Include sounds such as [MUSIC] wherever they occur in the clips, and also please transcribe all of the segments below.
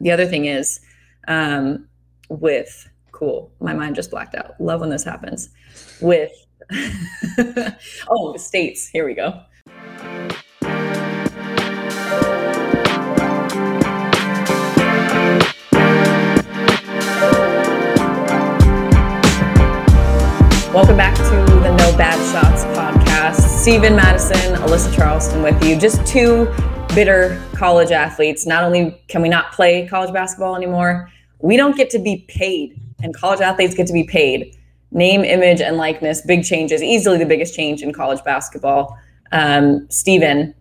the other thing is um, with cool, my mind just blacked out. Love when this happens. With [LAUGHS] oh, states. Here we go. Welcome back Steven Madison, Alyssa Charleston with you. Just two bitter college athletes. Not only can we not play college basketball anymore, we don't get to be paid, and college athletes get to be paid. Name, image, and likeness, big changes, easily the biggest change in college basketball. Um, Steven,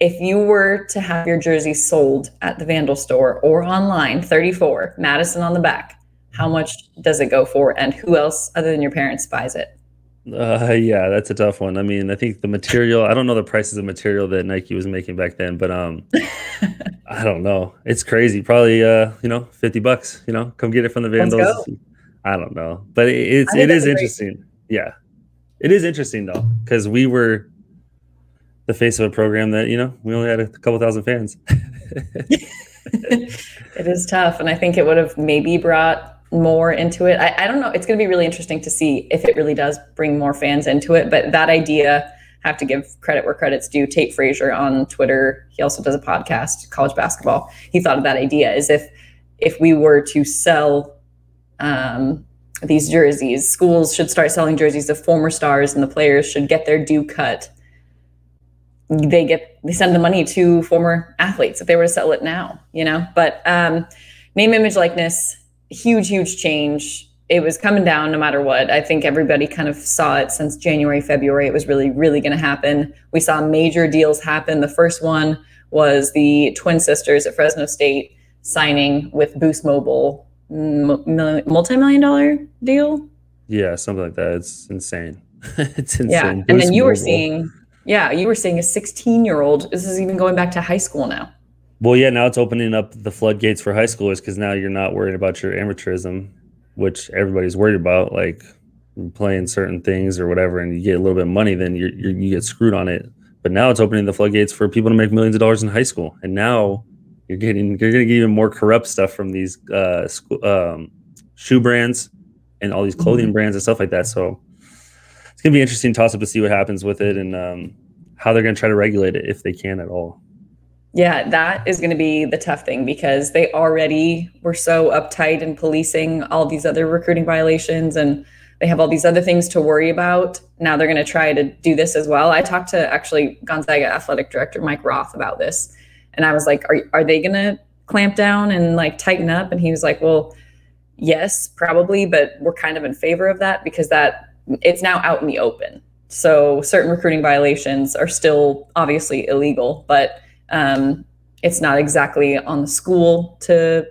if you were to have your jersey sold at the Vandal store or online, 34, Madison on the back, how much does it go for and who else other than your parents buys it uh, [LAUGHS] yeah that's a tough one. I mean i think the material i don't know the prices of material that nike was making back then but um [LAUGHS] i don't know. It's crazy. Probably uh you know 50 bucks you know? Come get it from the vandals. I don't know. But it, it's it is interesting great. yeah. It is interesting though because we were the face of a program that you know we only had a couple thousand fans. [LAUGHS] It is tough and i think it would have maybe brought more into it. I, I don't know. It's going to be really interesting to see if it really does bring more fans into it. But that idea, have to give credit where credit's due. Tate Frazier on Twitter, he also does a podcast, college basketball. He thought of that idea is if if we were to sell um, these jerseys, schools should start selling jerseys of former stars, and the players should get their due cut. They get they send the money to former athletes if they were to sell it now, you know. But um, name, image, likeness huge, huge change. It was coming down no matter what. I think everybody kind of saw it since January, February. It was really, really going to happen. We saw major deals happen. The first one was the twin sisters at Fresno State signing with Boost Mobile, multi million dollar deal. Yeah, something like that. It's insane. [LAUGHS] it's insane. Yeah. Boost and then you Mobile. were seeing, yeah, you were seeing a 16 year old. This is even going back to high school now. Well, yeah, now it's opening up the floodgates for high schoolers because now you're not worried about your amateurism, which everybody's worried about, like playing certain things or whatever, and you get a little bit of money, then you you get screwed on it. But now it's opening the floodgates for people to make millions of dollars in high school, and now you're getting you're going to get even more corrupt stuff from these uh, school, um, shoe brands and all these clothing mm-hmm. brands and stuff like that. So it's going to be interesting toss up to see what happens with it and um, how they're going to try to regulate it if they can at all. Yeah, that is going to be the tough thing because they already were so uptight in policing all these other recruiting violations and they have all these other things to worry about. Now they're going to try to do this as well. I talked to actually Gonzaga athletic director Mike Roth about this and I was like, are, are they going to clamp down and like tighten up? And he was like, well, yes, probably, but we're kind of in favor of that because that it's now out in the open. So certain recruiting violations are still obviously illegal, but um, it's not exactly on the school to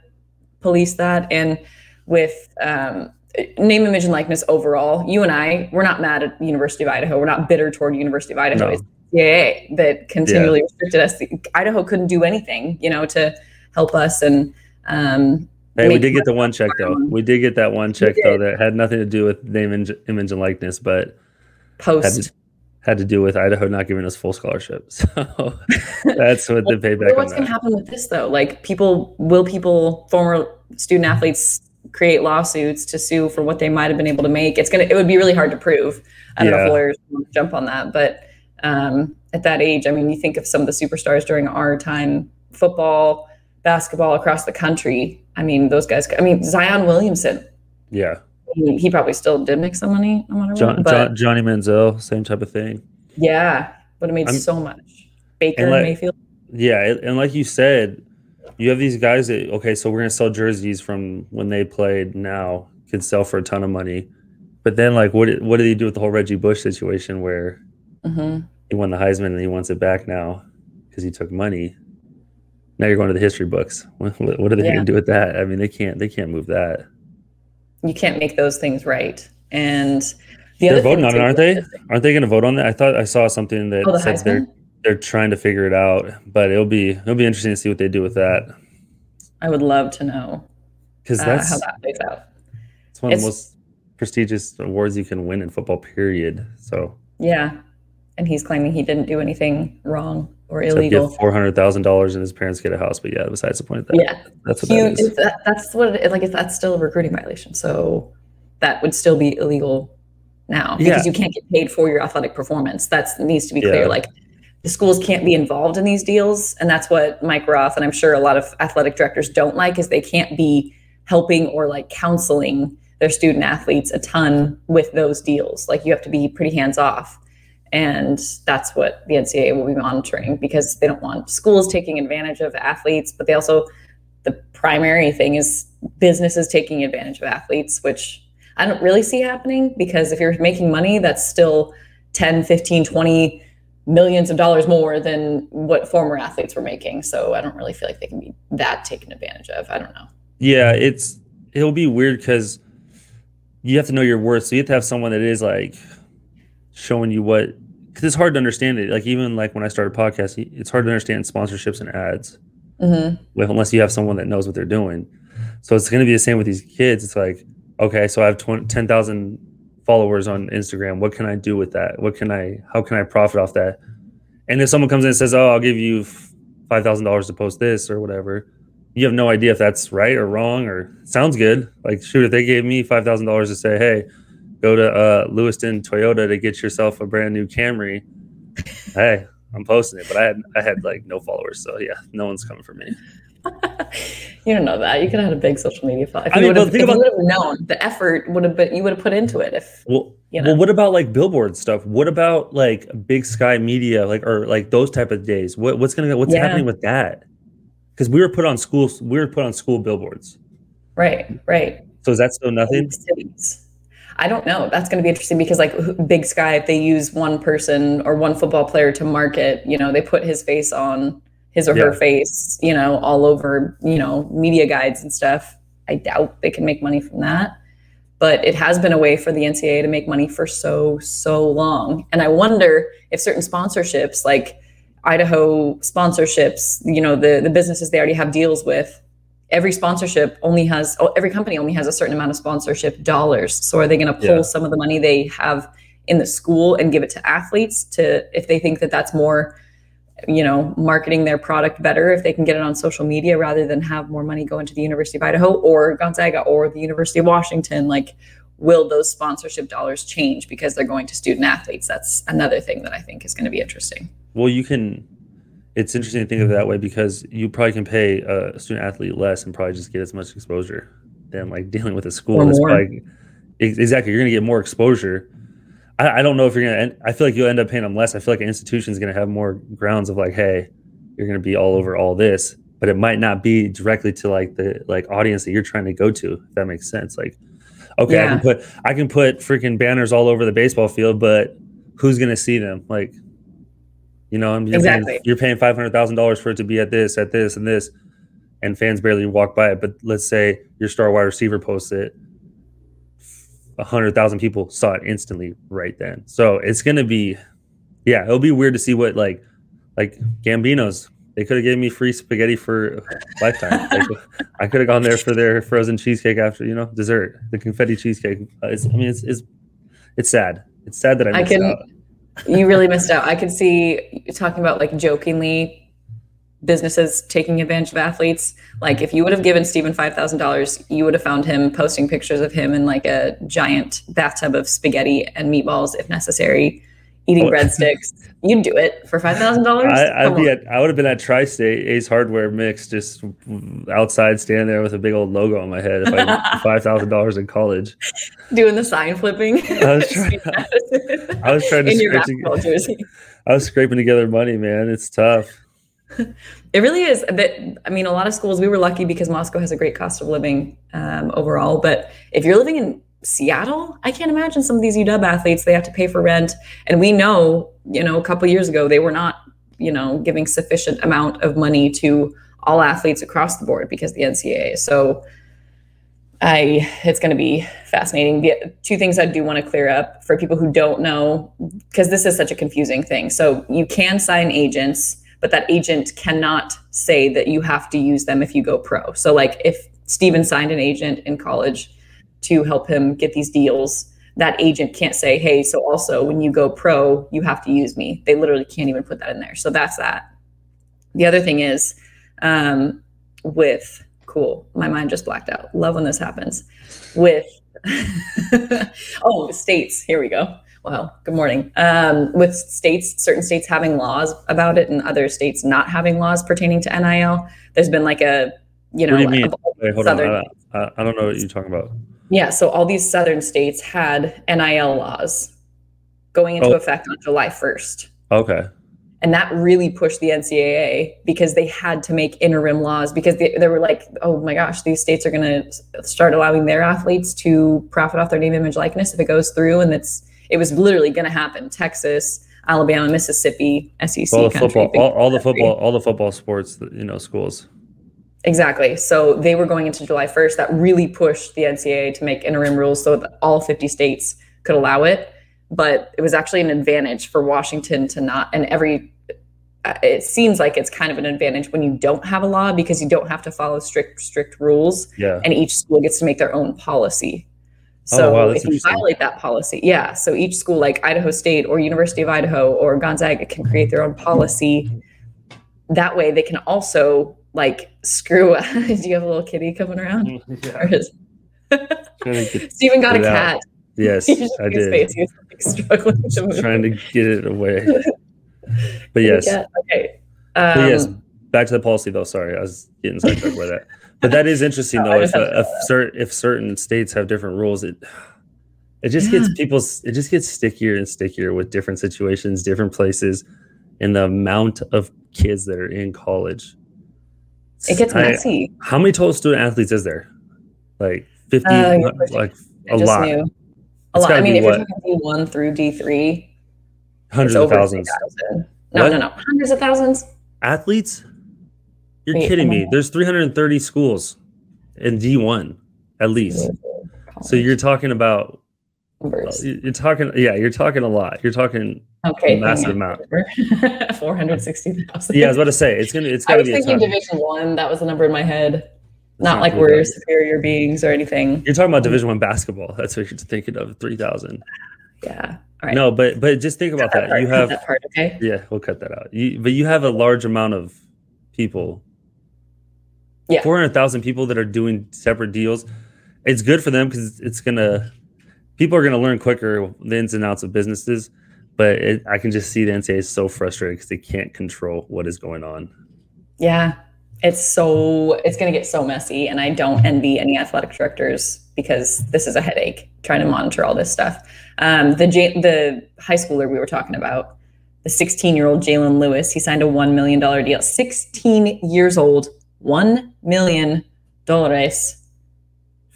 police that. And with um, name, image, and likeness overall, you and I, we're not mad at University of Idaho. We're not bitter toward University of Idaho. No. It's CAA that continually yeah. restricted us. Idaho couldn't do anything, you know, to help us. And um, hey, we did get the one check though. We did get that one check though that had nothing to do with name, image, and likeness, but post had to do with Idaho not giving us full scholarships. [LAUGHS] So that's what the payback. what's going to happen with this though? Like people, will people, former student athletes, create lawsuits to sue for what they might have been able to make? It's gonna. It would be really hard to prove. I don't yeah. know if lawyers jump on that, but um, at that age, I mean, you think of some of the superstars during our time, football, basketball across the country. I mean, those guys. I mean, Zion Williamson. Yeah he probably still did make some money no matter John, what. John, Johnny Manziel, same type of thing. Yeah, would have made I'm, so much. Baker and like, Mayfield. Yeah, and like you said, you have these guys that okay, so we're gonna sell jerseys from when they played now could sell for a ton of money, but then like what what did he do with the whole Reggie Bush situation where mm-hmm. he won the Heisman and he wants it back now because he took money. Now you're going to the history books. [LAUGHS] What, what are they yeah. going to do with that? I mean, they can't they can't move that you can't make those things right. And the they're voting on it, aren't they? Aren't they going to vote on that? I thought I saw something that oh, the said they're they're trying to figure it out, but it'll be it'll be interesting to see what they do with that. I would love to know because uh, that's uh, how that plays out. It's one it's, of the most prestigious awards you can win in football. Period. So yeah, and he's claiming he didn't do anything wrong. Or illegal. Four hundred thousand dollars and his parents get a house, but yeah, besides the point. That, yeah, that's what Huge, that is. that, uh, that's what it, like if that's still a recruiting violation. So that would still be illegal now because Yeah. you can't get paid for your athletic performance. That needs to be clear. Yeah. Like the schools can't be involved in these deals, and that's what Mike Roth and I'm sure a lot of athletic directors don't like is they can't be helping or like counseling their student athletes a ton with those deals. Like you have to be pretty hands off. And that's what the NCAA will be monitoring because they don't want schools taking advantage of athletes, but they also the primary thing is businesses taking advantage of athletes, which I don't really see happening because if you're making money, that's still 10, 15, 20 millions of dollars more than what former athletes were making. So I don't really feel like they can be that taken advantage of. I don't know. Yeah, it's it'll be weird because you have to know your worth. So you have to have someone that is like showing you what because it's hard to understand it. Like even like when I started podcast, it's hard to understand sponsorships and ads hmm with unless you have someone that knows what they're doing. So it's going to be the same with these kids. It's like, okay, so I have 20, 10,000 followers on Instagram. What can I do with that? What can I, how can I profit off that? And if someone comes in and says, oh, I'll give you $5,000 to post this or whatever, you have no idea if that's right or wrong or sounds good. Like, shoot, if they gave me $5,000 to say, hey, go to uh, Lewiston Toyota to get yourself a brand new Camry, hey, I'm posting it. But I had, I had like no followers. So yeah, no one's coming for me. [LAUGHS] You don't know that. You could have had a big social media file. If I mean, would but have, think if you would have known the effort would have been you would have put into it if Well, You know? well, what about like billboard stuff? What about like Big Sky Media, like or like those type of days? What what's gonna what's Yeah. happening with that? Because we were put on school, we were put on school billboards. right, right. So is that still nothing? cities. I don't know. That's going to be interesting because, like, Big Sky, if they use one person or one football player to market, you know, they put his face on his or her face, you know, all over, you know, media guides and stuff. I doubt they can make money from that. But it has been a way for the NCAA to make money for so, so long. And I wonder if certain sponsorships, like Idaho sponsorships, you know, the, the businesses they already have deals with, every sponsorship only has oh, every company only has a certain amount of sponsorship dollars so are they going to pull Yeah. some of the money they have in the school and give it to athletes to if they think that that's more you know marketing their product better if they can get it on social media rather than have more money go into the university of idaho or gonzaga or the university of washington like will those sponsorship dollars change because they're going to student athletes that's another thing that i think is going to be interesting Well, you can. It's interesting to think of it that way because you probably can pay a student athlete less and probably just get as much exposure than like [LAUGHS] dealing with a school. That's probably- exactly, you're gonna get more exposure. I, I don't know if you're gonna. I feel like you'll end up paying them less. I feel like an institution is gonna have more grounds of like, hey, you're gonna be all over all this, but it might not be directly to like the like audience that you're trying to go to. If that makes sense. Like, okay, I can put I can put freaking banners all over the baseball field, but who's gonna see them? Like, you know, I'm you're Exactly. Paying, you're paying five hundred thousand dollars for it to be at this, at this, and this, and fans barely walk by it. But let's say your star wide receiver posts it, a hundred thousand people saw it instantly right then. So it's gonna be, yeah, it'll be weird to see what like, like Gambino's. They could have gave me free spaghetti for a lifetime. [LAUGHS] Like, I could have gone there for their frozen cheesecake after, you know, dessert, the confetti cheesecake. Uh, it's, I mean, it's, it's, it's sad. It's sad that I I missed can- out. You really missed out. I could see talking about like jokingly businesses taking advantage of athletes. Like if you would have given Steven five thousand dollars, you would have found him posting pictures of him in like a giant bathtub of spaghetti and meatballs if necessary, eating breadsticks. You'd do it for five thousand dollars. I, I'd be at, I would have been at Tri-State Ace Hardware Mix, just outside, standing there with a big old logo on my head. If I [LAUGHS] five thousand dollars in college, doing the sign flipping. I was [LAUGHS] trying- [LAUGHS] I was trying to scrape together. I was scraping together money, man. It's tough. It really is. That I mean, a lot of schools. We were lucky because Moscow has a great cost of living um, overall. But if you're living in Seattle, I can't imagine some of these UW athletes. They have to pay for rent, and we know, you know, a couple years ago they were not, you know, giving sufficient amount of money to all athletes across the board because the NCAA. So, I it's going to be fascinating. The two things I do want to clear up for people who don't know, because this is such a confusing thing. So you can sign agents but that agent cannot say that you have to use them if you go pro. So, like if Steven signed an agent in college to help him get these deals, that agent can't say, hey, so also when you go pro, you have to use me. They literally can't even put that in there. So, that's that. the other thing is um, with cool, my mind just blacked out. Love when this happens. With [LAUGHS] oh, states. Here we go. Well, good morning. Um, with states, certain states having laws about it, and other states not having laws pertaining to NIL, there's been like a you know. You? Wait, hold southern, on. I, I don't know what you're talking about. Yeah, so all these southern states had NIL laws going into oh. effect on July 1st. Okay. And that really pushed the NCAA because they had to make interim laws because they, they were like, oh my gosh, these states are going to start allowing their athletes to profit off their name, image, likeness if it goes through. And it's it was literally going to happen. Texas, Alabama, Mississippi, SEC, all the football, all, all the football, all the football sports, you know, schools. Exactly. So they were going into July 1st. That really pushed the NCAA to make interim rules so that all 50 states could allow it. But it was actually an advantage for Washington to not and every uh, it seems like it's kind of an advantage when you don't have a law because you don't have to follow strict strict rules. Yeah. And each school gets to make their own policy. So oh, wow, if you violate that policy. Yeah. So each school like idaho state or university of idaho or gonzaga can create their own policy. That way they can also like screw [LAUGHS] do you have a little kitty coming around yeah. [LAUGHS] Stephen got a cat out. Yes, [LAUGHS] I did. Face. He was like, struggling to move. Trying to get it away. But yes. Okay. Um, but yes. Back to the policy though. Sorry, I was getting sidetracked by that. But that is interesting though. if, uh, if, certain if certain states have different rules, it [SIGHS] it just yeah. gets people's it just gets stickier and stickier with different situations, different places, and the amount of kids that are in college. It gets messy. I, how many total student athletes is there? Like fifty, uh, like a lot. Knew. A lot. I mean, if what? you're talking D1 through D3, hundreds of thousands. No, what? no, no, hundreds of thousands. Athletes? You're Wait, kidding me. There's 330 schools in D1 at least. So you're talking about Numbers. You're talking, yeah, you're talking a lot. You're talking okay, a massive amount. [LAUGHS] Four hundred sixty thousand. Yeah, I was about to say it's gonna. It's gonna I was be thinking Division One. That was the number in my head. Not like we're superior beings or anything. You're talking about um, Division One basketball. That's what you're thinking of. Three thousand. Yeah. All right. No, but but just think about that. that. You have that part, okay? Yeah, we'll cut that out. You, but you have a large amount of people. Yeah. Four hundred thousand people that are doing separate deals. It's good for them because it's gonna. People are gonna learn quicker the ins and outs of businesses, but it, I can just see the NCAA is so frustrated because they can't control what is going on. Yeah, it's so it's going to get so messy and i don't envy any athletic directors because this is a headache trying to monitor all this stuff. Um, the J- the high schooler we were talking about the 16 year old jalen lewis he signed a $1 million deal. 16 years old $1 million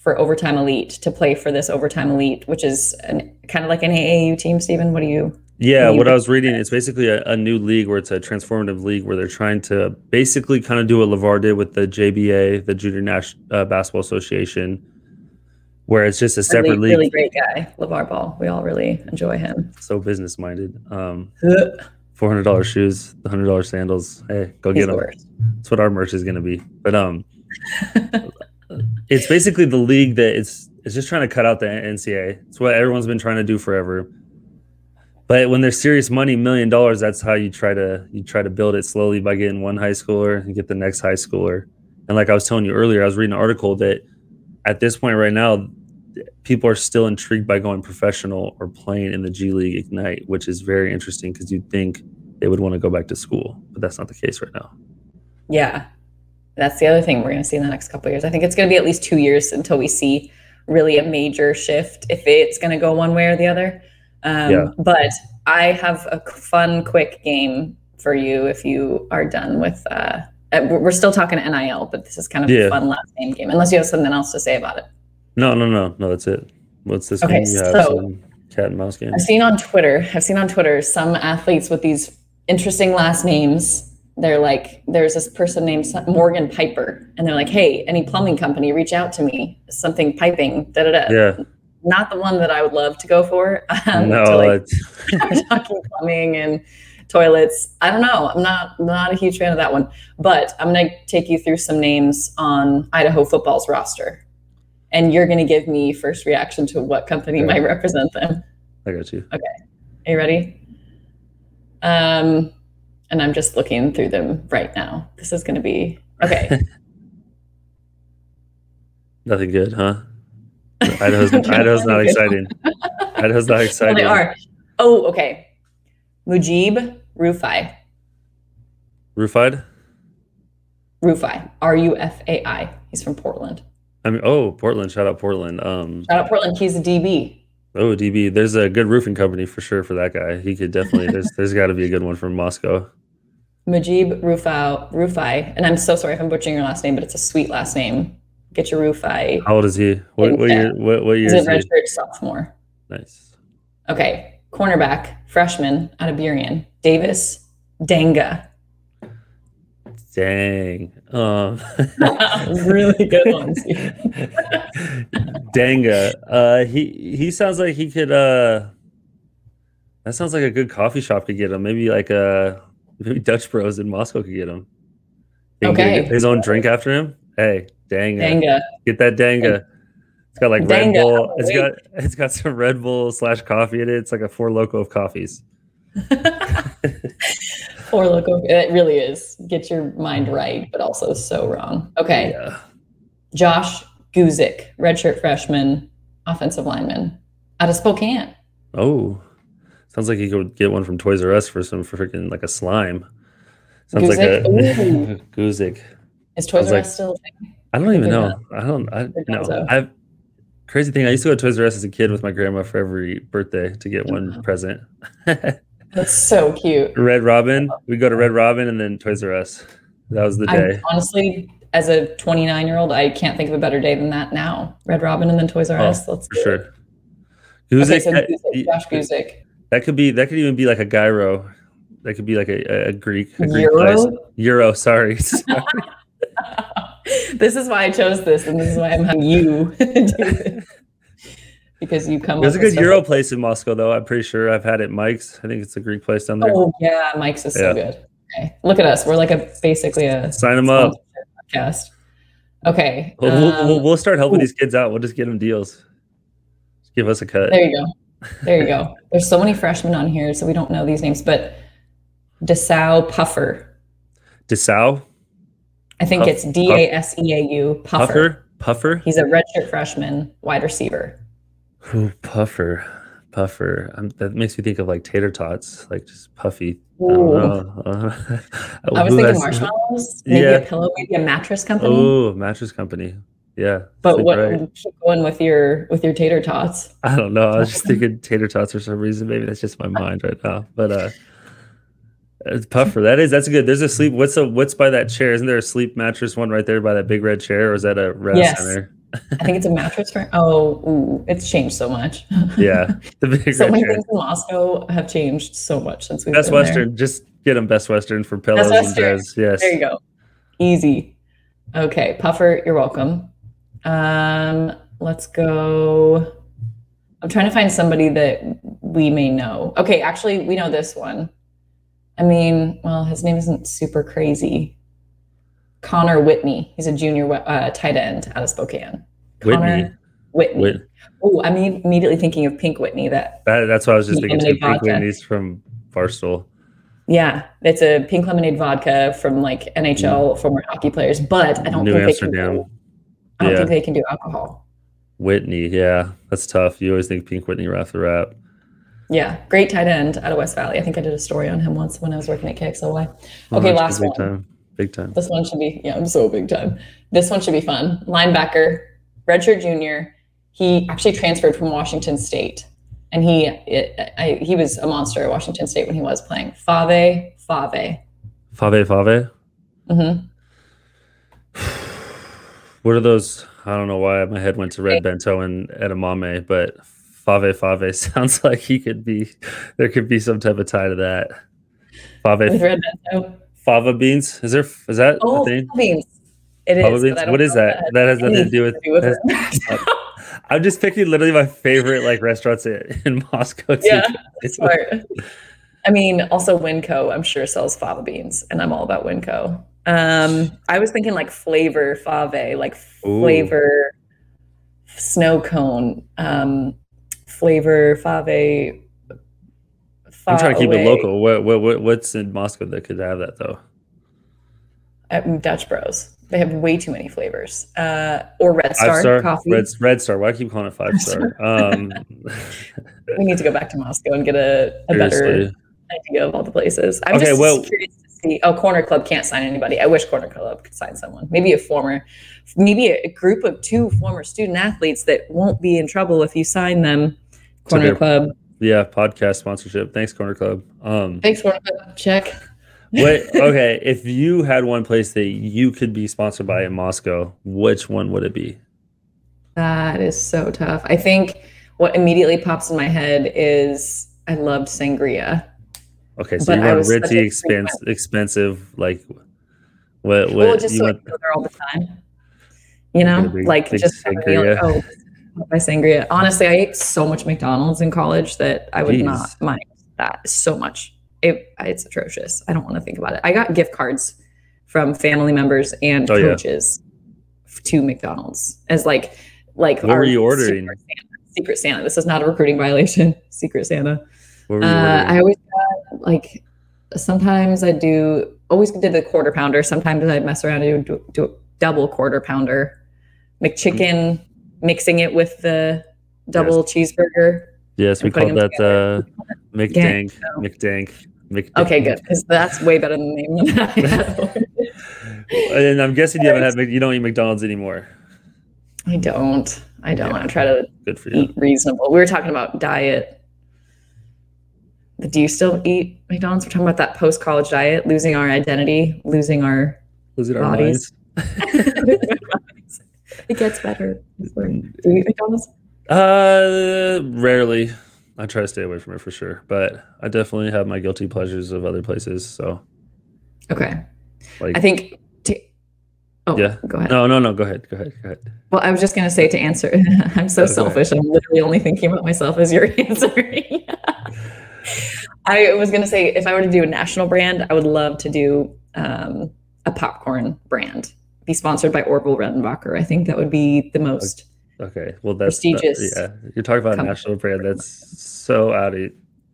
for overtime elite to play for this overtime elite which is an, kind of like an aau team stephen what do you yeah, what I was reading, it's basically a, a, new league where it's a transformative league where they're trying to basically kind of do what LeVar did with the JBA, the Junior National uh, Basketball Association, where it's just a separate really, league. Really great guy, LeVar Ball. We all really enjoy him. So business minded. Um, [LAUGHS] Four hundred dollars shoes, hundred dollars sandals. Hey, go He's get them. The That's what our merch is going to be. But um, [LAUGHS] it's basically the league that it's it's just trying to cut out the NCAA. It's what everyone's been trying to do forever but when there's serious money, million dollars, that's how you try to you try to build it slowly by getting one high schooler and get the next high schooler. And like I was telling you earlier, I was reading an article that at this point right now, people are still intrigued by going professional or playing in the G League Ignite, which is very interesting because you'd think they would want to go back to school, but that's not the case right now. Yeah, that's the other thing we're going to see in the next couple of years. I think it's going to be at least two years until we see really a major shift if it's going to go one way or the other. Um, yeah. But I have a fun, quick game for you if you are done with. Uh, uh we're still talking NIL, but this is kind of yeah. a fun last name game. Unless you have something else to say about it. No, no, no, no. That's it. What's this okay, game? You so cat and mouse game. I've seen on Twitter. I've seen on Twitter some athletes with these interesting last names. They're like, there's this person named Morgan Piper, and they're like, "Hey, any plumbing company, reach out to me. Something piping." Da da da. Yeah not the one that I would love to go for. [LAUGHS] Um, no, to like, [LAUGHS] talking plumbing and toilets. I don't know. I'm not not a huge fan of that one. But I'm going to take you through some names on Idaho football's roster, and you're going to give me first reaction to what company okay. might represent them. I got you. Okay, are you ready? Um, and I'm just looking through them right now. This is going to be okay. [LAUGHS] Nothing good, huh? Idaho's, [LAUGHS] Idaho's not exciting. Idaho's not [LAUGHS] Well, exciting. they are. Oh, okay. Mujib Rufai. Roofied? Rufai. R U F A I. He's from Portland. I mean, oh, Portland. Shout out Portland. Um, Shout out Portland. He's a DB. oh, DB. There's a good roofing company for sure for that guy. He could definitely. There's there's got to be a good one from Moscow. Mujib Rufai. Rufai. And I'm so sorry if I'm butchering your last name, but it's a sweet last name. Get your Rufai. How old is he? What, what year? What, what year He's a redshirt sophomore. Nice. Okay. Cornerback, freshman out of Burien. Davis Danga. Dang. Um, [LAUGHS] really good ones. [LAUGHS] Danga. Uh, he he sounds like he could. Uh, that sounds like a good coffee shop could get him. Maybe like uh maybe Dutch Bros in Moscow could get him. He can get Okay. his own drink after him. Hey, Danga. Danga. Get that Danga. It's got like Red Bull. It's got it's got some Red Bull slash coffee in it. It's like a Four Loko of coffees. [LAUGHS] Four local. It really is. Get your mind right, but also so wrong. Okay. Yeah. Josh Guzik, redshirt freshman, offensive lineman out of Spokane. Oh, sounds like you could get one from Toys R Us for some freaking like a slime. Sounds like a Guzik? [LAUGHS] Guzik. Is Toys Sounds R like- Us still? I don't even They're know. I don't. I They're no. I've crazy thing. I used to go to Toys R Us as a kid with my grandma for every birthday to get one oh. present. [LAUGHS] That's so cute. Red Robin. Oh. We go to Red Robin and then Toys R Us. That was the I day. honestly, as a 29 year old, I can't think of a better day than that now. Red Robin and then Toys R Oh, Us. Let's for do it. sure. Okay, Guzik, so Guzik, Josh Guzik. That could be. That could even be like a gyro. That could be like a, a Greek. A Greek Euro? place. Euro. Sorry. [LAUGHS] Sorry. [LAUGHS] this is why I chose this, and this is why I'm having you. [LAUGHS] Because you come There's a up with good stuff Euro like- place in Moscow, though. I'm pretty sure I've had it. Mike's. I think it's a Greek place down there. Oh yeah, Mike's is so good. Okay, look at us. We're like a basically a Sign them up. podcast. Okay, We'll, we'll, um, we'll, we'll start helping ooh. these kids out. We'll just get them deals. Just give us a cut. there you go. There you go. There's so many freshmen on here, so we don't know these names, but Daseau Puffer. Daseau, I think Puff- it's D A S E A U Puffer. Puffer, Puffer. He's a redshirt freshman, wide receiver. Ooh, Puffer, Puffer. Um, that makes me think of like tater tots, like just puffy. I Ooh. know. [LAUGHS] Uh, I was ooh, thinking marshmallows, maybe Yeah. a pillow, maybe a mattress company. Oh, mattress company. Yeah, but what right. going with your with your tater tots? I don't know. I was just [LAUGHS] thinking tater tots for some reason. Maybe that's just my mind right now. But uh it's puffer. That is that's good. There's a sleep. What's a what's by that chair? Isn't there a sleep mattress one right there by that big red chair, or is that a rest Yes. center? I think it's a mattress for. Oh, ooh, it's changed so much. Yeah, [LAUGHS] the big so many chair. things in Moscow have changed so much since we've Best been there. Western. Just get them Best Western for pillows Best and Western. beds. Yes. There you go. Easy. Okay, Puffer, you're welcome. Um, let's go. I'm trying to find somebody that we may know. Okay, actually, we know this one. I mean, well, his name isn't super crazy. Connor Whitney. He's a junior uh, tight end out of Spokane. Whitney. Connor Whitney. Whit- Oh, I'm immediately thinking of Pink Whitney. That that, that's what I was just thinking. Pink vodka. Whitney's from Barstool. yeah, it's a pink lemonade vodka from like NHL former hockey players, but I don't New think Amsterdam. they can. I don't Yeah. think they can do alcohol. Whitney. Yeah, that's tough. You always think Pink Whitney right off the rap. Yeah, great tight end out of West Valley. I think I did a story on him once when I was working at KXLY. Oh, Okay, that's last big one. time. Big time. This one should be yeah, I'm so big time. This one should be fun. Linebacker, redshirt junior. He actually transferred from Washington State, and he it, I, he was a monster at Washington State when he was playing. Fave, Fave. Fave Fave. hmm What are those? I don't know why my head went to Red Bento and edamame, but Fave Fave [LAUGHS] sounds like he could be. There could be some type of tie to that. With Fave red bento. fava beans. Is there? Is that Oh, a thing? beans. It is. Fava but beans. What is know that? That has nothing to do with. [LAUGHS] with I'm just picking literally my favorite like restaurants in, Moscow. too. Yeah, It's- [LAUGHS] Smart. I mean, also Winco, I'm sure sells fava beans, and I'm all about Winco. Um, I was thinking like flavor fave, like Ooh. flavor snow cone, um, flavor fave, I'm trying to keep away. it local. What, what what what's in Moscow that could have that though? Dutch Bros. They have way too many flavors. Uh, or Red Star, star coffee. Red Red Star. Why keep calling it five star? Um, [LAUGHS] we need to go back to Moscow and get a, a better idea of all the places. I'm Okay, just well- curious see. Oh, Corner Club can't sign anybody. I wish Corner Club could sign someone. Maybe a former, maybe a, group of two former student athletes that won't be in trouble if you sign them. Corner Club. Yeah, podcast sponsorship. Thanks, Corner Club. Um, Thanks, Corner Club. Check. what? Okay, if you had one place that you could be sponsored by in Moscow, which one would it be? That is so tough. I think what immediately pops in my head is I loved sangria. Okay, so But you want ritzy, expense, expensive, like what? What well, just you so want? there all the time. You know, big- like big just having sangria. like, oh, my sangria. Honestly, I ate so much McDonald's in college that I would Jeez. not mind that so much. It, it's atrocious. I don't want to think about it. I got gift cards from family members and Oh, yeah. coaches to McDonald's as like like What were you ordering? Secret Santa, Secret Santa. This is not a recruiting violation. [LAUGHS] Secret Santa. What were you Uh, I always got like sometimes I do always did the quarter pounder. Sometimes I'd mess around and do, do a double quarter pounder, McChicken, mixing it with the double cheeseburger. yes, we call that uh, McDank. so- McDank. McDank. Okay, good because that's way better than the name that [LAUGHS] I. And I'm guessing you haven't had you don't eat McDonald's anymore. I don't. I don't. Yeah. I try to Good for you. eat reasonable. We were talking about diet. But do you still eat McDonald's? We're talking about that post college diet, losing our identity, losing our it our Bodies. [LAUGHS] it gets better. Do you eat McDonald's? Uh, rarely. I try to stay away from it for sure, but I definitely have my guilty pleasures of other places. So, Okay. like, I think. To, oh, Yeah. Go ahead. no, no, no. Go ahead. Go ahead. Go ahead. Well, I was just going to say to answer. [LAUGHS] I'm so go selfish. I'm literally only thinking about myself as you're [LAUGHS] answering. I was going to say if I were to do a national brand, I would love to do um, a popcorn brand, be sponsored by Orville Redenbacher. I think that would be the most. Okay. Well, that's Prestigious yeah, you're talking about a national brand that's so out of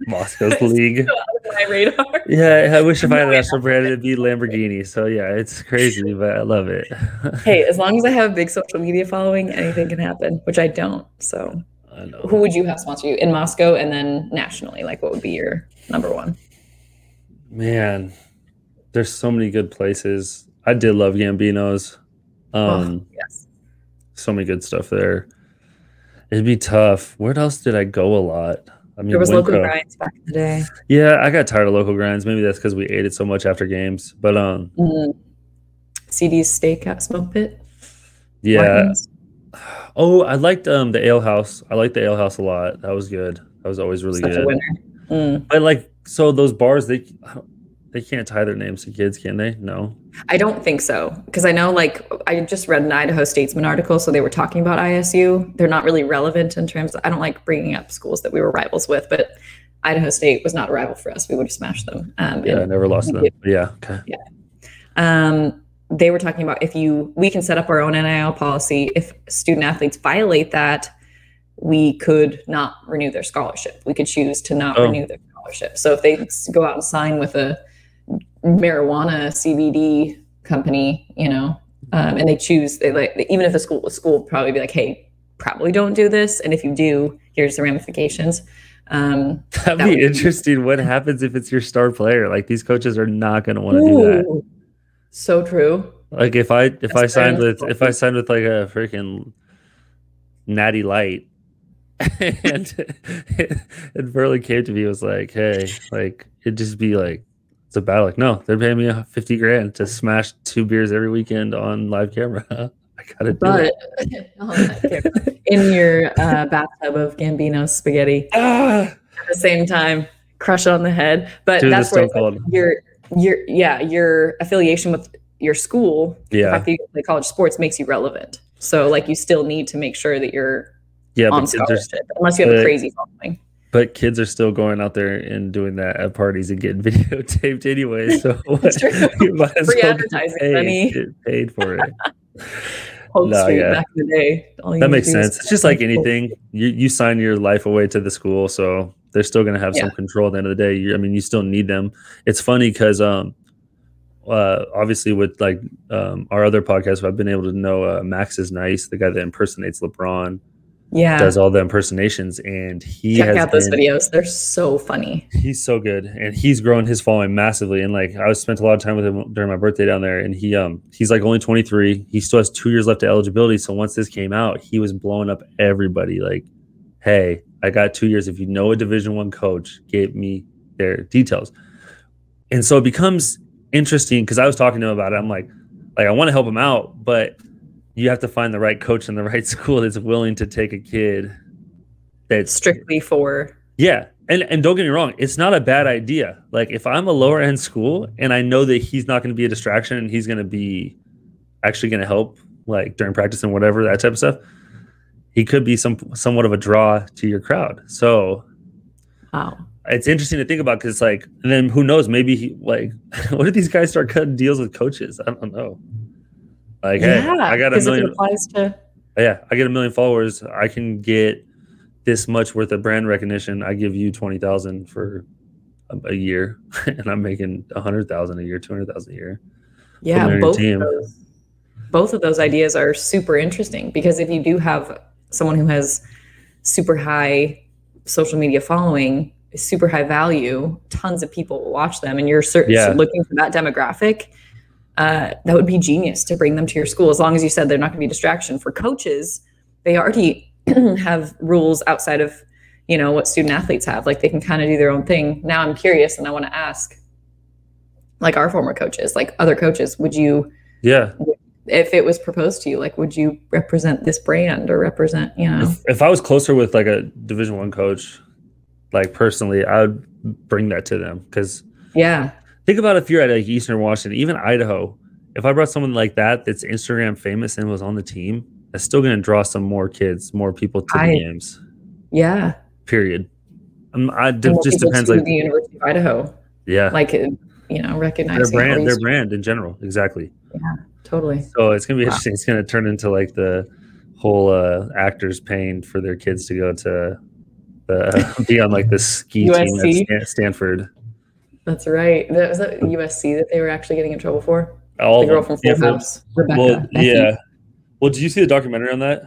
Moscow's [LAUGHS] league. my radar. Yeah, I wish if I had a national brand, it'd be Lamborghini. So yeah, it's crazy, but I love it. [LAUGHS] Hey, as long as I have a big social media following, anything can happen, which I don't. So, know. who would you have sponsor you in Moscow and then nationally? Like, what would be your number one? Man, there's so many good places. I did love Gambino's. Um, oh, yes. so many good stuff there. It'd be tough. Where else did I go a lot? I mean, There was local grinds back in the day. Yeah, I got tired of local grinds. Maybe that's because we ate it so much after games. But um, Mm. CD's Steak at Smoke Pit. yeah. Martin's. Oh, I liked um the ale house. I liked the ale house a lot. That was good. That was always really Such good. Mm. But like, so those bars they they can't tie their names to kids, can they? No. I don't think so because I know, like, I just read an Idaho Statesman article, so they were talking about ISU. They're not really relevant in terms. I don't like bringing up schools that we were rivals with, but Idaho State was not a rival for us. We would have smashed them. Um, Yeah, I never lost them. Yeah. Okay. um, they were talking about if you we can set up our own NIL policy. If student athletes violate that, we could not renew their scholarship. We could choose to not Oh. renew their scholarship. So if they go out and sign with a marijuana CBD company, you know, um, and they choose, they like even if the school the school would probably be like, hey, probably don't do this, and if you do, here's the ramifications. Um, That'd That be would be- interesting. What happens if it's your star player? Like these coaches are not going to want to do that. So true. Like if I if That's I signed with if I signed with like a freaking natty light [LAUGHS] and and Burley came to me was like, hey, like it'd just be like it's a battle. Like, no, they're paying me a fifty grand to smash two beers every weekend on live camera. [LAUGHS] I gotta do But it. [LAUGHS] in your uh, bathtub of Gambino spaghetti Ah! at the same time, crush it on the head. But the that's where like Cold. Your yeah your affiliation with your school, the Yeah. fact that you play college sports makes you relevant. So like you still need to make sure that you're Yeah, on but kids, are, unless you have a crazy following. but kids are still going out there and doing that at parties and getting [LAUGHS] videotaped anyway. So [LAUGHS] [LAUGHS] you might as Free well advertising, paid, honey. get paid for it. No, yeah. back in the day. all that makes to do was- sense. It's just like anything. You you sign your life away to the school, so They're still going to have Yeah. some control at the end of the day. You, I mean, you still need them. It's funny because um, uh, obviously with like um, our other podcast, I've been able to know uh, Max is nice, the guy that impersonates LeBron, Yeah. does all the impersonations, and he Check has out those been- videos. They're so funny. He's so good, and he's grown his following massively. And like I spent a lot of time with him during my birthday down there, and he um he's like only 23. He still has two years left of eligibility. So once this came out, he was blowing up everybody. Like, hey, I got two years. If you know a Division One coach, give me their details. And so it becomes interesting because I was talking to him about it. I'm like, like I want to help him out, but you have to find the right coach in the [LAUGHS] right school that's willing to take a kid that's Strictly for yeah. And and don't get me wrong, it's not a bad idea. Like if I'm a lower end school and I know that he's not going to be a distraction and he's going to be actually going to help like during practice and whatever that type of stuff, he could be some somewhat of a draw to your crowd. So wow. it's interesting to think about because like and then who knows maybe he like [LAUGHS] what if these guys start cutting deals with coaches? I don't know. Like hey, I got a million applies to oh, yeah, I get a million followers. I can get this much worth of brand recognition. I give you twenty thousand for a, a year, [LAUGHS] and I'm making a hundred thousand a year, two hundred thousand a year. yeah, both of those both of those ideas are super interesting because if you do have someone who has super high social media following, super high value, tons of people will watch them, and you're cer- Yeah. looking for that demographic. Uh, that would be genius to bring them to your school as long as you said they're not going to be a distraction for coaches they already [CLEARS THROAT] have rules outside of you know what student athletes have like they can kind of do their own thing now i'm curious and i want to ask like our former coaches like other coaches would you Yeah, if it was proposed to you like would you represent this brand or represent you know if, if I was closer with like a Division One coach, like personally, I would bring that to them because yeah think about if you're at like Eastern Washington, even Idaho. If I brought someone like that that's Instagram famous and was on the team, that's still going to draw some more kids, more people to the games. yeah Period. Um, I, more just depends. Like, the university of idaho yeah, like uh, you know recognize their brand, their brand in general. Exactly. Totally So it's gonna be Wow. interesting. It's gonna turn into like the whole uh, actors paying for their kids to go to the [LAUGHS] be on like the ski team at Stan- Stanford. that's right that was that usc that they were actually getting in trouble for All the girl from full house rebecca Well, yeah. Well, did you see the documentary on that?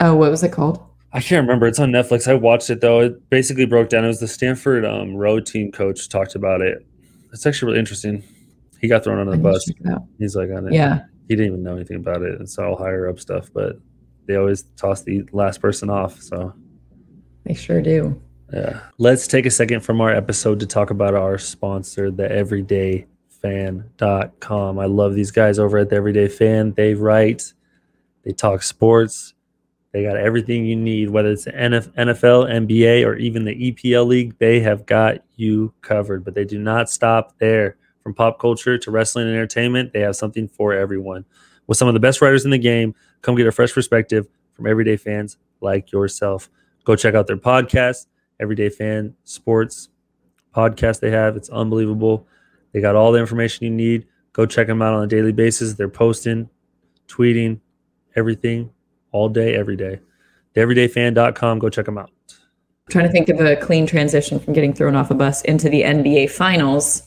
oh what was it called I can't remember. It's on Netflix. I watched it though. It basically broke down. It was the Stanford um, road team coach talked about it. It's actually really interesting. He got thrown under the bus. check it out. He's like on it. yeah he didn't even know anything about it. It's all higher up stuff, but they always toss the last person off. So they sure do yeah. Let's take a second from our episode to talk about our sponsor, the everydayfan.com. I love these guys over at the Everyday Fan. They write, they talk sports. They got everything you need, whether it's NFL, NBA, or even the EPL league. They have got you covered, but they do not stop there. From pop culture to wrestling and entertainment, they have something for everyone. With some of the best writers in the game, come get a fresh perspective from everyday fans like yourself. Go check out their podcast, Everyday Fan Sports podcast they have. It's unbelievable. They got all the information you need. Go check them out on a daily basis. They're posting, tweeting, everything all day, every day. TheEverydayFan.com. Go check them out. trying to think of a clean transition from getting thrown off a bus into the nba finals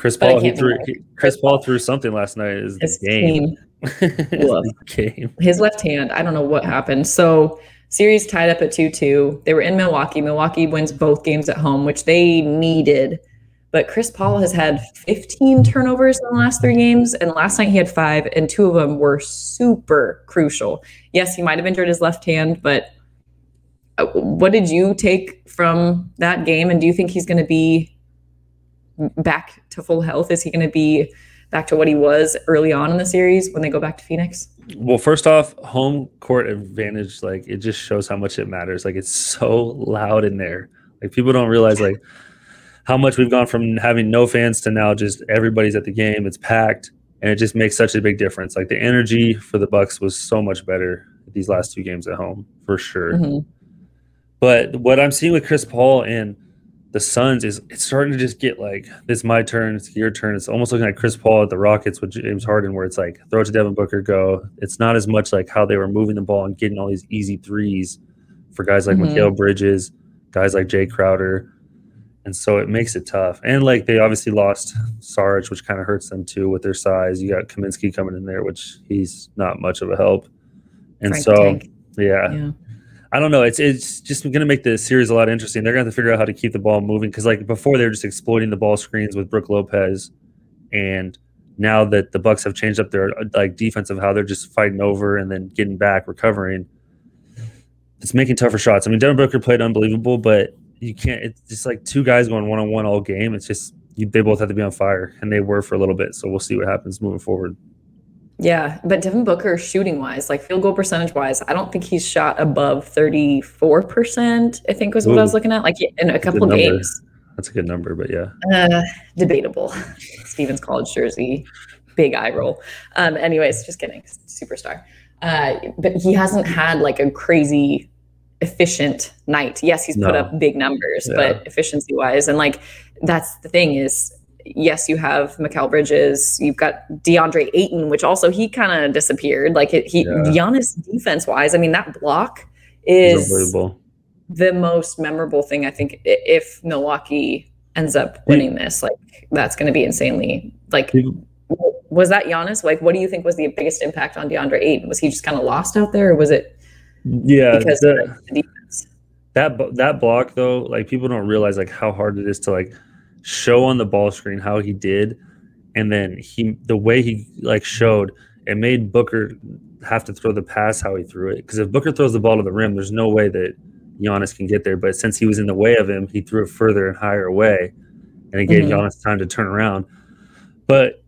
Chris Paul, he threw, think Chris Paul threw something last night. Is the his game? team. [LAUGHS] The game. his left hand i don't know what happened. So series tied up at 2-2 they were in milwaukee. Milwaukee wins both games at home which they needed. But chris paul has had 15 turnovers in the last three games and last night he had five and two of them were super crucial. Yes he might have injured his left hand but uh, what did you take from that game and do you think he's going to be back to full health is he going to be back to what he was early on in the series when they go back to phoenix Well, first off, home court advantage, like it just shows how much it matters. Like it's so loud in there. Like people don't realize like how much we've gone from having no fans to now just everybody's at the game. It's packed, and it just makes such a big difference. Like the energy for the Bucks was so much better these last two games at home for sure. Mhm. But what I'm seeing with Chris Paul and the Suns is it's starting to just get like this my turn, it's your turn. It's almost looking like Chris Paul at the Rockets with James Harden, where it's like throw it to Devin Booker, go. It's not as much like how they were moving the ball and getting all these easy threes for guys like Mhm. Mikal Bridges, guys like Jae Crowder, and so it makes it tough. And like they obviously lost Sarge, which kind of hurts them too with their size. You got Kaminsky coming in there, which he's not much of a help. And Frank so, yeah, Yeah. I don't know. It's it's just going to make the series a lot interesting. They're going to have to figure out how to keep the ball moving because like before they were just exploiting the ball screens with Brook Lopez, and now that the Bucks have changed up their like defense of how they're just fighting over and then getting back, recovering. It's making tougher shots. I mean, Devin Booker played unbelievable, but you can't. It's just like two guys going one on one all game. It's just you, they both have to be on fire, and they were for a little bit. So we'll see what happens moving forward. Yeah, but Devin Booker shooting wise, like field goal percentage wise, I don't think he's shot above 34%, I think was what I was looking at, like in a couple of games. That's a good number, but yeah, Uh, debatable. [LAUGHS] Stevens College jersey, big eye roll. Um, anyways, just kidding. Superstar. Uh, but he hasn't had like a crazy efficient night. Yes, he's put up big numbers, Yeah. but efficiency wise, and like that's the thing is yes, you have Mikal Bridges, you've got DeAndre Ayton, which also he kind of disappeared. Like it, he Yeah. Giannis defense wise, I mean that block is the most memorable thing I think if Milwaukee ends up winning this, like that's going to be insanely like. Was that Giannis? Like, what do you think was the biggest impact on DeAndre Ayton? Was he just kind of lost out there, or was it Yeah, because the- of the defense? that that block though like people don't realize like how hard it is to like show on the ball screen how he did and then he the way he like showed it made booker have to throw the pass how he threw it because if booker throws the ball to the rim there's no way that Giannis can get there but since he was in the way of him he threw it further and higher away and it gave Mhm. Giannis time to turn around but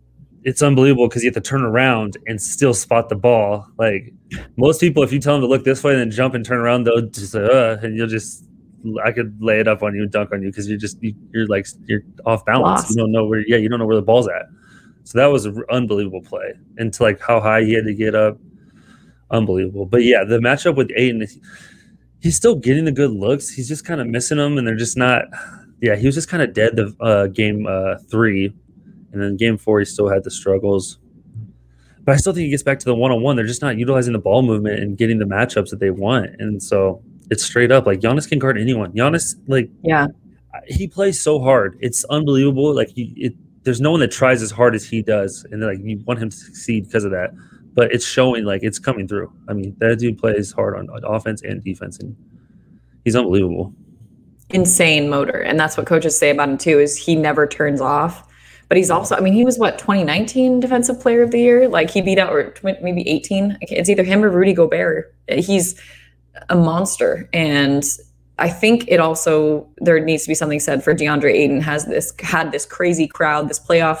it's unbelievable because you have to turn around and still spot the ball. Like most people, if you tell them to look this way and then jump and turn around, they'll just uh, and you'll just I could lay it up on you and dunk on you because you're just you, you're like you're off balance. Lost. You don't know where yeah you don't know where the ball's at. So that was an unbelievable play and to like how high he had to get up, unbelievable. But yeah, the matchup with Ayton, he's still getting the good looks. He's just kind of missing them, and they're just not. Yeah, he was just kind of dead the uh, game uh, three, and then game four he still had the struggles. But I still think he gets back to the one on one. They're just not utilizing the ball movement and getting the matchups that they want, and so it's straight up like Giannis can guard anyone. Giannis like Yeah, he plays so hard. It's unbelievable. Like he, it, there's no one that tries as hard as he does, and like you want him to succeed because of that. But it's showing like it's coming through. I mean, that dude plays hard on, on offense and defense, and he's unbelievable. insane motor, and that's what coaches say about him too. Is he never turns off. But he's also, I mean, he was what 2019 Defensive Player of the Year. Like he beat out, or maybe 18. It's either him or Rudy Gobert. He's a monster, and I think it also there needs to be something said for DeAndre Ayton has this had this crazy crowd, this playoff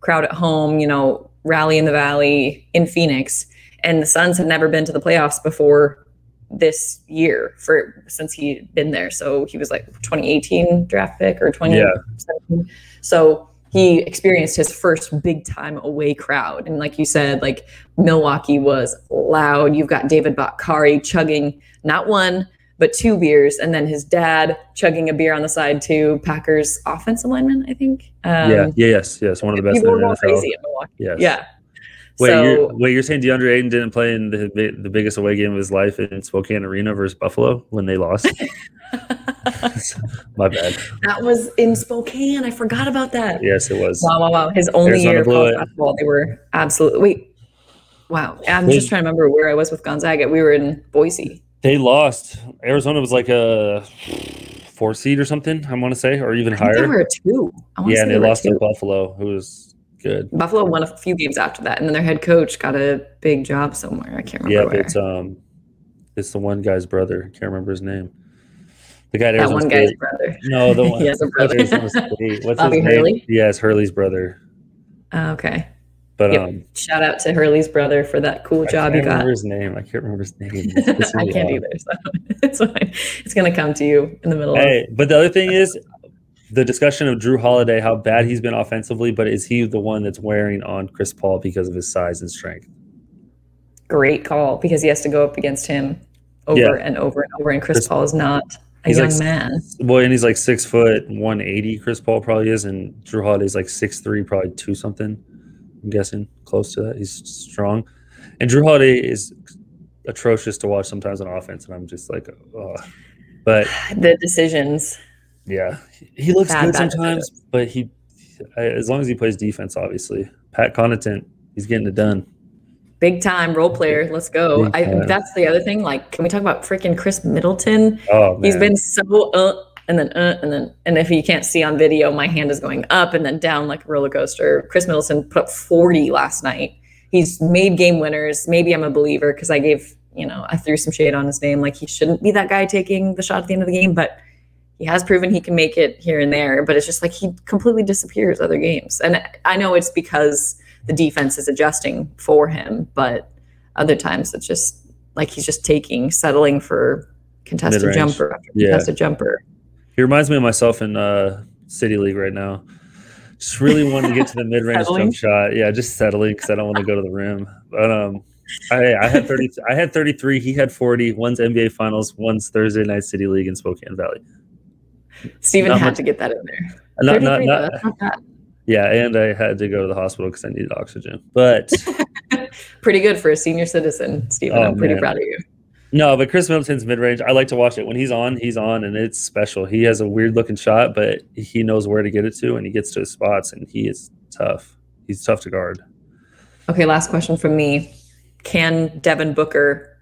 crowd at home, you know, rally in the valley in Phoenix, and the Suns had never been to the playoffs before this year for since he'd been there. So he was like 2018 draft pick or 2017. So he experienced his first big time away crowd. And like you said, like Milwaukee was loud. You've got David Bakari chugging not one, but two beers. And then his dad chugging a beer on the side too. Packers offensive lineman, I think. Um, yeah, yes, yes, one of the best in People the were going NFL. crazy in Milwaukee. Yes. Yeah. Wait, so, you're, wait, you're saying DeAndre Ayton didn't play in the the biggest away game of his life in Spokane Arena versus Buffalo when they lost? [LAUGHS] [LAUGHS] My bad. that was in Spokane. I forgot about that. Yes, it was. Wow, wow, wow. His only Arizona year of college basketball, they were absolutely. Wait, wow. I'm They- just trying to remember where I was with Gonzaga. We were in Boise. They lost. Arizona was like a four seed or something. I want to say, or even I think they were a two. I Yeah, and they a lost to. Buffalo, who was good. Buffalo won a few games after that, and then their head coach got a big job somewhere. I can't Yeah, remember where. it's um, it's the one guy's brother. I can't remember his name. The guy at that one guy's brother. No, the [LAUGHS] one. he has a brother. What's Bobby his name? Hurley? Yes, Hurley's brother. Oh, okay. But Yep. um, Shout out to Hurley's brother for that cool job you got. his name. I can't remember his name. It's [LAUGHS] I can't either. So [LAUGHS] it's fine. It's gonna come to you in the middle. of Hey, but the other thing is the discussion of Jrue Holiday, how bad he's been offensively, but is he the one that's wearing on Chris Paul because of his size and strength? Great call because he has to go up against him over Yeah. and over and over, and Chris, Chris- Paul is not a He's young like- man. Well, and he's like six foot one eighty. Chris Paul probably is, and Jrue Holiday's like six three, probably two something. I'm guessing close to that. He's strong, and Jrue Holiday is atrocious to watch sometimes on offense, and I'm just like, oh. But [SIGHS] the decisions. Yeah, he looks Bad, good bad sometimes, but he, as long as he plays defense, obviously, Pat Connaughton, he's getting it done. Big time role player. Let's go. I that's the other thing. Like, can we talk about freaking Khris Middleton? Oh man, He's been so uh, and then uh, and then and if you can't see on video, my hand is going up and then down like a roller coaster. Khris Middleton put up 40 last night. He's made game winners. Maybe I'm a believer because I gave, you know, I threw some shade on his name. Like he shouldn't be that guy taking the shot at the end of the game, but he has proven he can make it here and there. But it's just like he completely disappears other games. And I know it's because the defense is adjusting for him, but other times it's just like he's just taking, settling for contested Mid-range. jumper after Yeah. contested jumper. he reminds me of myself in uh, City League right now. Just really wanting to get to the [LAUGHS] mid range jump shot. Yeah, just settling because I don't want to go to the rim. But um, I, I had thirty. I had thirty three. He had forty. One's NBA Finals. One's Thursday Night City League in Spokane Valley. Steven Not had much- to get that in there. Uh, not, not, not, though, not bad. yeah, and I had to go to the hospital because I needed oxygen. But [LAUGHS] Pretty good for a senior citizen, Stephen. Oh, I'm pretty man. proud of you. no, but Khris Middleton's mid range. I like to watch it when he's on. He's on, and it's special. He has a weird looking shot, but he knows where to get it to, and he gets to his spots, and he is tough. He's tough to guard. Okay, last question from me. Can Devin Booker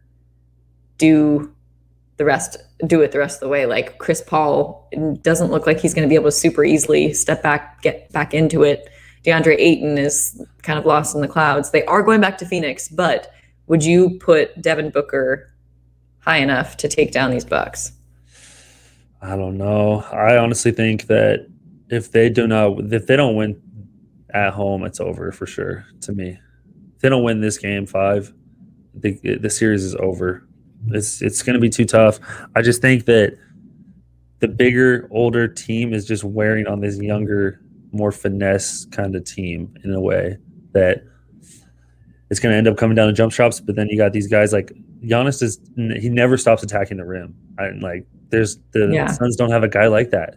do the rest do it the rest of the way? Like Chris Paul doesn't look like he's going to be able to super easily step back, get back into it. DeAndre Ayton is kind of lost in the clouds. They are going back to Phoenix, but would you put Devin Booker high enough to take down these Bucks? I don't know. I honestly think that if they do not, if they don't win at home, it's over for sure. To me, if they don't win this game five, the the series is over. It's it's going to be too tough. I just think that the bigger, older team is just wearing on this younger, more finesse kind of team in a way that it's going to end up coming down to jump shots. But then you got these guys like Giannis is he never stops attacking the rim. I like there's the Yeah. Suns don't have a guy like that.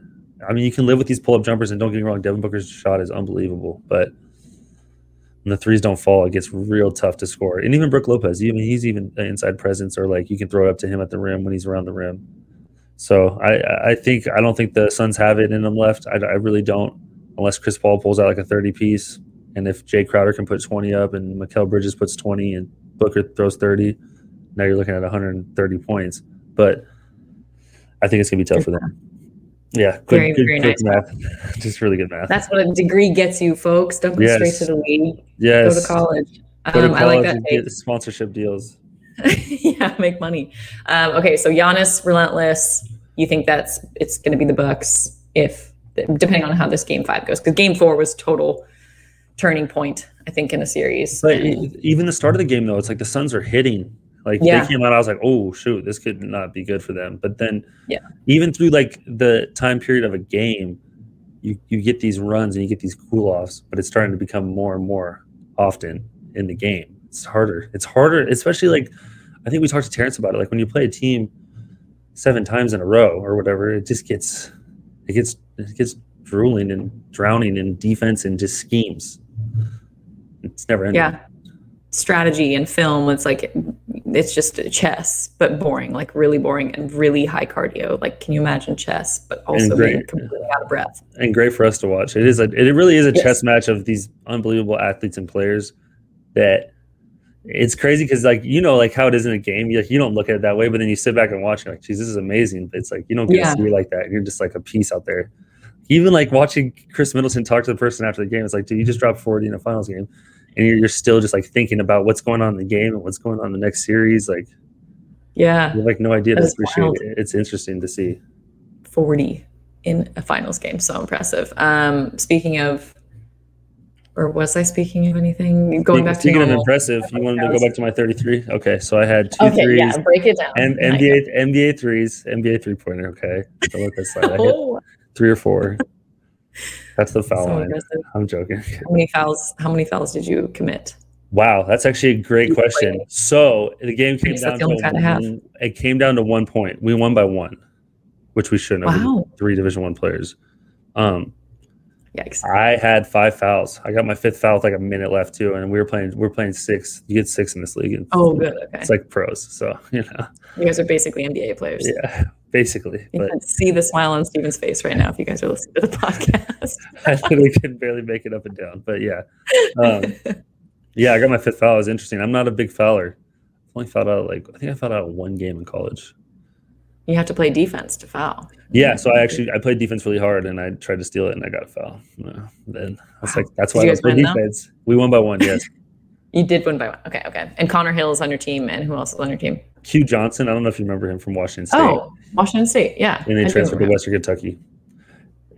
I mean, you can live with these pull up jumpers, and don't get me wrong, Devin Booker's shot is unbelievable, but when the threes don't fall, it gets real tough to score. And even Brook Lopez, even he's even an inside presence, or like you can throw it up to him at the rim when he's around the rim. So I I think I don't think the Suns have it in them left. I, I really don't, unless Chris Paul pulls out like a thirty piece, and if Jae Crowder can put twenty up, and Mikal Bridges puts twenty, and Booker throws thirty, now you're looking at 130 points. But I think it's gonna be tough for them. Yeah, good, Very, good, very good nice. math. Just really good math. That's what a degree gets you, folks. Don't go straight to the league. yes. Go to college. Go to Um, I like that. take. get sponsorship deals. [LAUGHS] yeah, make money. Um, okay, so Giannis relentless. You think that's it's going to be the Bucks if depending on how this game five goes because game four was total turning point. I think in a series. But even the start of the game, though, it's like the Suns are hitting. Like Yeah. they came out, I was like, "Oh shoot, this could not be good for them." But then, Yeah. even through like the time period of a game, you you get these runs and you get these cool offs, but it's starting to become more and more often in the game. It's harder. It's harder, especially like I think we talked to Terrence about it. Like when you play a team seven times in a row or whatever, it just gets it gets it gets drooling and drowning in defense and just schemes. It's never ending. yeah, strategy and film. It's like it's just chess, but boring. Like really boring and really high cardio. Like can you imagine chess, but also being completely out of breath? and great for us to watch. It is a it really is a Yes. chess match of these unbelievable athletes and players that it's crazy because like you know like how it is in a game you, like, you don't look at it that way but then you sit back and watch it like geez this is amazing but it's like you don't get Yeah. to see like that you're just like a piece out there even like watching Khris Middleton talk to the person after the game it's like dude you just dropped 40 in a finals game and you're, you're still just like thinking about what's going on in the game and what's going on in the next series like Yeah, you have like no idea That to appreciate it it's interesting to see forty in a finals game. So impressive. Um, speaking of. Or was I speaking of anything? Going back to speaking of impressive you wanted to go back to my 33 okay so I had two Okay, threes yeah, break it down. And NBA NBA threes, NBA three pointer. Okay, so look this slide. I hit [LAUGHS] three or four. That's the foul so line. aggressive. I'm joking. [LAUGHS] How many fouls? How many fouls did you commit? Wow, that's actually a great question. So the game came down that's the only to one, it came down to one point. We won by one, which we shouldn't have. Wow. Three Division One players. Um, Yikes! I had five fouls. I got my fifth foul with like a minute left too, and we were playing. We are playing six. You get six in this league. And Oh, good. Okay, It's like pros, so [LAUGHS] you know. You guys are basically NBA players. Yeah, [LAUGHS] basically. You But can see the smile on Steven's face right now if you guys are listening to the [LAUGHS] podcast. [LAUGHS] I literally can barely make it up and down. But yeah, um, yeah, I got my fifth foul. It was interesting. I'm not a big fouler. I've only fouled out like I think I fouled out one game in college. you have to play defense to foul. Yeah, so I actually I played defense really hard and I tried to steal it and I got a foul. No, then I was like, that's why I you don't guys play though? defense. We won by one. Yes, You did win by one. Okay, okay. And Connor Hill is on your team, and who else is on your team? Q Johnson. I don't know if you remember him from Washington State. Oh, Washington State. Yeah. and I they do transferred to. Western Kentucky.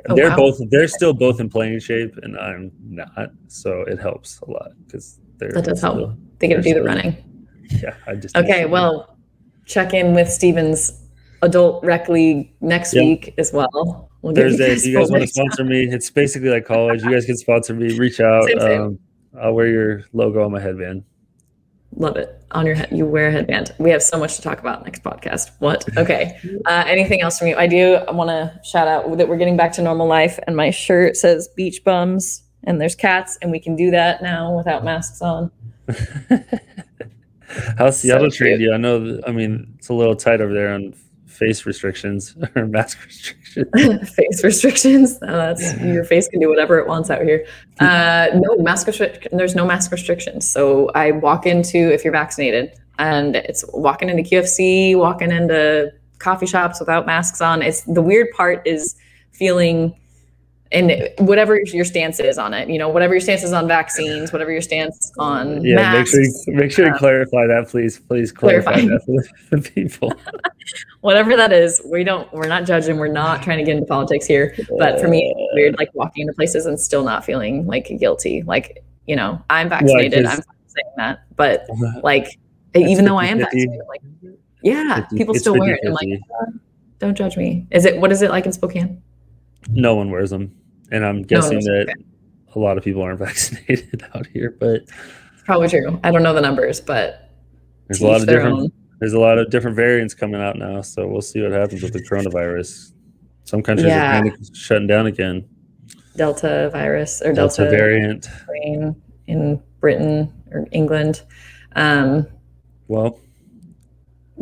Oh, they're wow. both they're still both in playing shape, and I'm not, so it helps a lot because they're That does help. They get to do the running. Yeah, I just Okay, well, check in with Steven's adult rec league next Yeah. week as well. We'll Thursday. If you guys full want to sponsor me, it's basically like college. You guys can sponsor me. Reach out. Same, same. Um, I'll wear your logo on my headband. Love it. On your head, you wear a headband. We have so much to talk about next podcast. What? Okay. Uh, anything else from you? I do want to shout out that we're getting back to normal life, and my shirt says beach bums, and there's cats, and we can do that now without masks on. [LAUGHS] How's Seattle So treating you? I know. I mean, it's a little tight over there on face restrictions [LAUGHS] or mask restrictions. [LAUGHS] face restrictions. Uh, [LAUGHS] that's your face can do whatever it wants out here. Uh, no mask restrict. There's no mask restrictions. So I walk into if you're vaccinated, and it's walking into QFC, walking into coffee shops without masks on. It's the weird part is feeling. And whatever your stance is on it, you know, whatever your stance is on vaccines, whatever your stance on Yeah, make sure you, make sure you uh, clarify that, please. Please clarify clarify. that for the [LAUGHS] people. [LAUGHS] whatever that is, we don't, we're not judging. We're not trying to get into politics here. But for me, it's weird, like walking into places and still not feeling like guilty. Like, you know, I'm vaccinated. 'cause- I'm saying that, but [LAUGHS] like, even though I am vaccinated, like, yeah, people still wear it. And like, 50-50. don't judge me. Is it what is it like in Spokane? no one wears them, and I'm guessing wears that them, a lot of people aren't [LAUGHS] vaccinated out here. But It's probably true. I don't know the numbers, but there's a lot of different own. there's a lot of different variants coming out now, so we'll see what happens with the coronavirus. Some countries Yeah. are kind of shutting down again. Delta virus or Delta, Delta, variant. in Britain or England. Um, Well,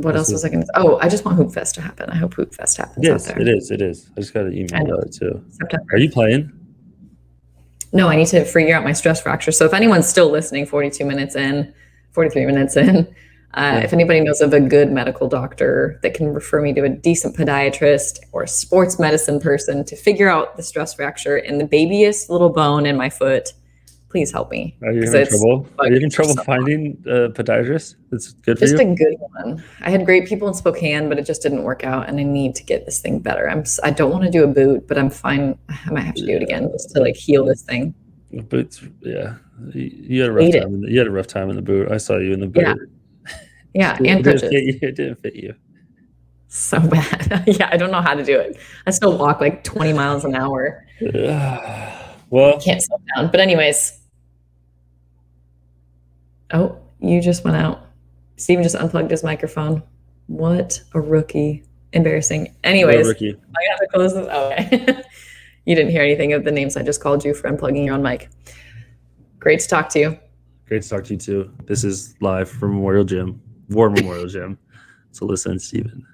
what This else was I going to? Oh, I just want Hoop Fest to happen. I hope Hoop Fest happens it out there. It is. It is. I just got an email about it too. September. Are you playing? No, I need to figure out my stress fracture. So if anyone's still listening, 42 minutes in, 43 minutes in, uh, if anybody knows of a good medical doctor that can refer me to a decent podiatrist or sports medicine person to figure out the stress fracture in the babyest little bone in my foot, please help me. Are you having trouble? Are you having trouble finding a podiatrist that's good for Just you? Just a good one. I had great people in Spokane, but it just didn't work out, and I need to get this thing better. I'm. I don't want to do a boot, but I'm fine. I might have to do it again just to like heal this thing. But it's, yeah, you, had a rough Hate time. In the, you had a rough time in the boot. I saw you in the boot. Yeah, Yeah, [LAUGHS] It and didn't fit you. It didn't fit you. So [LAUGHS] bad. yeah, I don't know how to do it. I still walk like 20 miles an hour. [SIGHS] well, Can't slow down. But anyways. Oh, you just went out. Steven just unplugged his microphone. What a rookie. Embarrassing. Anyways, rookie. I have to close this. Okay. [LAUGHS] you didn't hear anything of the names I just called you for unplugging your own mic. Great to talk to you. Great to talk to you too. This is live from Memorial Gym, War Memorial Gym. So listen, Steven.